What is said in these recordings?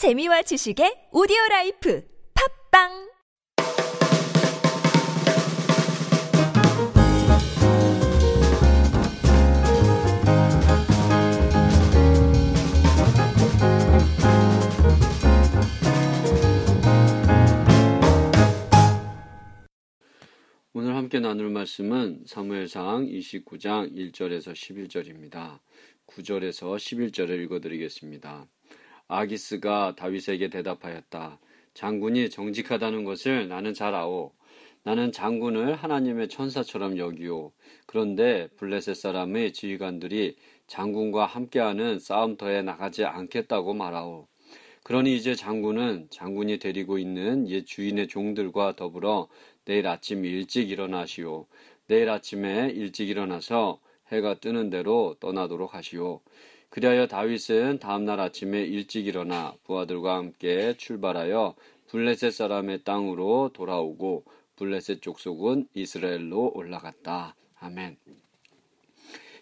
재미와 지식의 오디오 라이프 팝빵 오늘 함께 나눌 말씀은 사무엘상 29장 1절에서 11절입니다. 9절에서 11절을 읽어드리겠습니다. 아기스가 다윗에게 대답하였다. 장군이 정직하다는 것을 나는 잘 아오. 나는 장군을 하나님의 천사처럼 여기오. 그런데 블레셋 사람의 지휘관들이 장군과 함께하는 싸움터에 나가지 않겠다고 말하오. 그러니 이제 장군은 장군이 데리고 있는 옛 주인의 종들과 더불어 내일 아침 일찍 일어나시오. 내일 아침에 일찍 일어나서 해가 뜨는 대로 떠나도록 하시오. 그리하여 다윗은 다음날 아침에 일찍 일어나 부하들과 함께 출발하여 블레셋 사람의 땅으로 돌아오고 블레셋 족속은 이스라엘로 올라갔다. 아멘.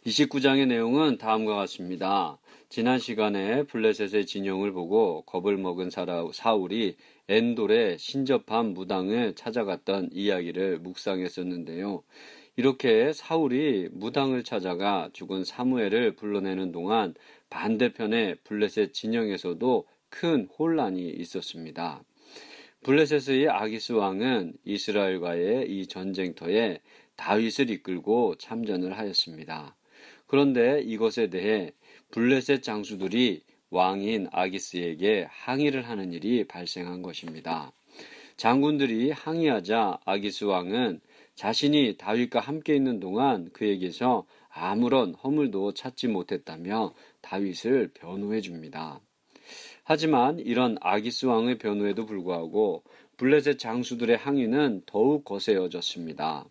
29장의 내용은 다음과 같습니다. 지난 시간에 블레셋의 진영을 보고 겁을 먹은 사울이 엔돌의 신접한 무당을 찾아갔던 이야기를 묵상했었는데요. 이렇게 사울이 무당을 찾아가 죽은 사무엘을 불러내는 동안 반대편의 블레셋 진영에서도 큰 혼란이 있었습니다. 블레셋의 아기스 왕은 이스라엘과의 이 전쟁터에 다윗을 이끌고 참전을 하였습니다. 그런데 이것에 대해 블레셋 장수들이 왕인 아기스에게 항의를 하는 일이 발생한 것입니다. 장군들이 항의하자 아기스 왕은 자신이 다윗과 함께 있는 동안 그에게서 아무런 허물도 찾지 못했다며 다윗을 변호해 줍니다. 하지만 이런 아기스 왕의 변호에도 불구하고 블레셋 장수들의 항의는 더욱 거세어졌습니다.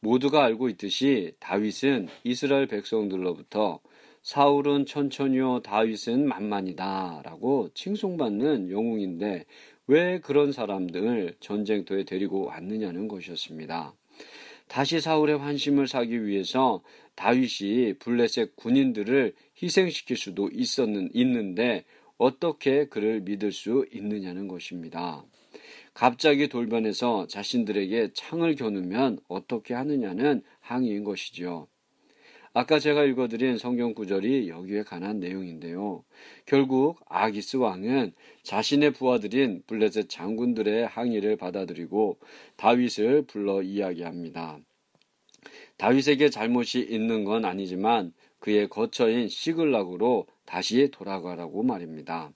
모두가 알고 있듯이 다윗은 이스라엘 백성들로부터 사울은 천천히요 다윗은 만만이다 라고 칭송받는 영웅인데 왜 그런 사람들을 전쟁터에 데리고 왔느냐는 것이었습니다. 다시 사울의 환심을 사기 위해서 다윗이 블레셋 군인들을 희생시킬 수도 있었는 있는데 어떻게 그를 믿을 수 있느냐는 것입니다. 갑자기 돌변해서 자신들에게 창을 겨누면 어떻게 하느냐는 항의인 것이지요. 아까 제가 읽어드린 성경 구절이 여기에 관한 내용인데요. 결국 아기스 왕은 자신의 부하들인 블레셋 장군들의 항의를 받아들이고 다윗을 불러 이야기합니다. 다윗에게 잘못이 있는 건 아니지만 그의 거처인 시글락으로 다시 돌아가라고 말입니다.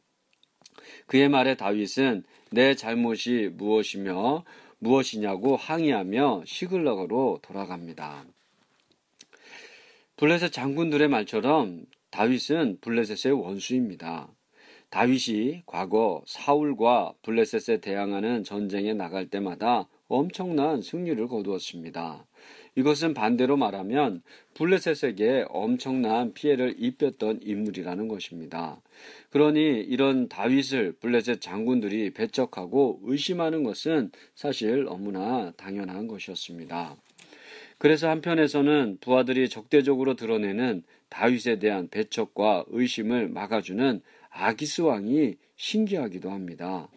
그의 말에 다윗은 내 잘못이 무엇이며 무엇이냐고 항의하며 시글락으로 돌아갑니다. 블레셋 장군들의 말처럼 다윗은 블레셋의 원수입니다. 다윗이 과거 사울과 블레셋에 대항하는 전쟁에 나갈 때마다 엄청난 승리를 거두었습니다. 이것은 반대로 말하면 블레셋에게 엄청난 피해를 입혔던 인물이라는 것입니다. 그러니 이런 다윗을 블레셋 장군들이 배척하고 의심하는 것은 사실 너무나 당연한 것이었습니다. 그래서 한편에서는 부하들이 적대적으로 드러내는 다윗에 대한 배척과 의심을 막아주는 아기스 왕이 신기하기도 합니다.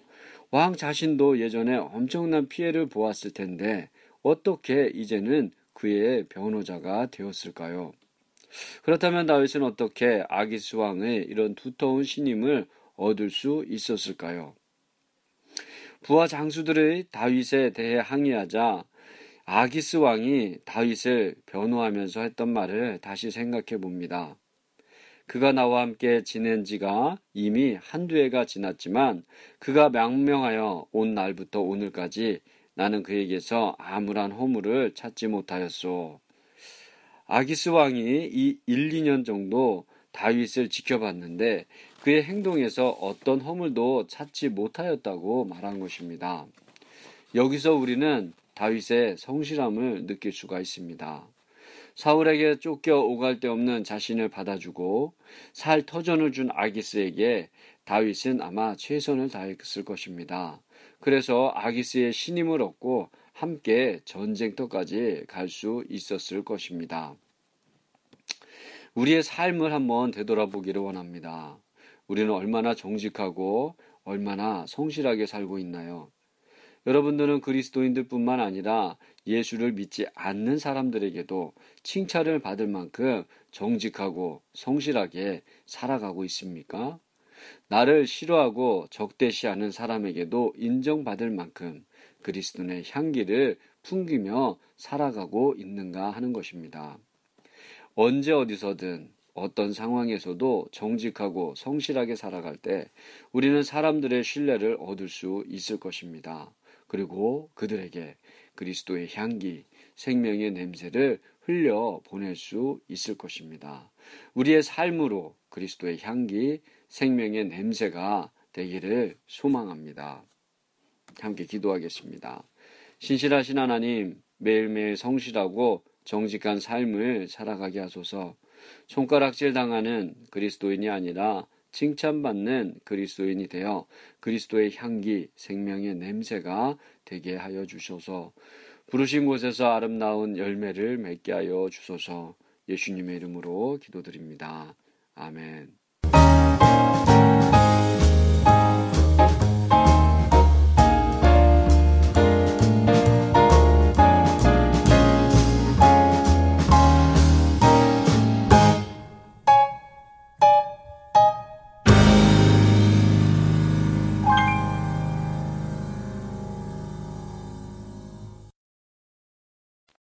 왕 자신도 예전에 엄청난 피해를 보았을 텐데 어떻게 이제는 그의 변호자가 되었을까요? 그렇다면 다윗은 어떻게 아기스 왕의 이런 두터운 신임을 얻을 수 있었을까요? 부하 장수들의 다윗에 대해 항의하자 아기스 왕이 다윗을 변호하면서 했던 말을 다시 생각해 봅니다. 그가 나와 함께 지낸 지가 이미 한두 해가 지났지만 그가 명명하여 온 날부터 오늘까지 나는 그에게서 아무런 허물을 찾지 못하였소. 아기스 왕이 이 1, 2년 정도 다윗을 지켜봤는데 그의 행동에서 어떤 허물도 찾지 못하였다고 말한 것입니다. 여기서 우리는 다윗의 성실함을 느낄 수가 있습니다. 사울에게 쫓겨 오갈 데 없는 자신을 받아주고 살 터전을 준 아기스에게 다윗은 아마 최선을 다했을 것입니다. 그래서 아기스의 신임을 얻고 함께 전쟁터까지 갈 수 있었을 것입니다. 우리의 삶을 한번 되돌아보기를 원합니다. 우리는 얼마나 정직하고 얼마나 성실하게 살고 있나요? 여러분들은 그리스도인들 뿐만 아니라 예수를 믿지 않는 사람들에게도 칭찬을 받을 만큼 정직하고 성실하게 살아가고 있습니까? 나를 싫어하고 적대시하는 사람에게도 인정받을 만큼 그리스도의 향기를 풍기며 살아가고 있는가 하는 것입니다. 언제 어디서든 어떤 상황에서도 정직하고 성실하게 살아갈 때 우리는 사람들의 신뢰를 얻을 수 있을 것입니다. 그리고 그들에게 그리스도의 향기, 생명의 냄새를 흘려 보낼 수 있을 것입니다. 우리의 삶으로 그리스도의 향기, 생명의 냄새가 되기를 소망합니다. 함께 기도하겠습니다. 신실하신 하나님, 매일매일 성실하고 정직한 삶을 살아가게 하소서 손가락질 당하는 그리스도인이 아니라 칭찬받는 그리스도인이 되어 그리스도의 향기, 생명의 냄새가 되게 하여 주셔서 부르신 곳에서 아름다운 열매를 맺게 하여 주소서 예수님의 이름으로 기도드립니다. 아멘.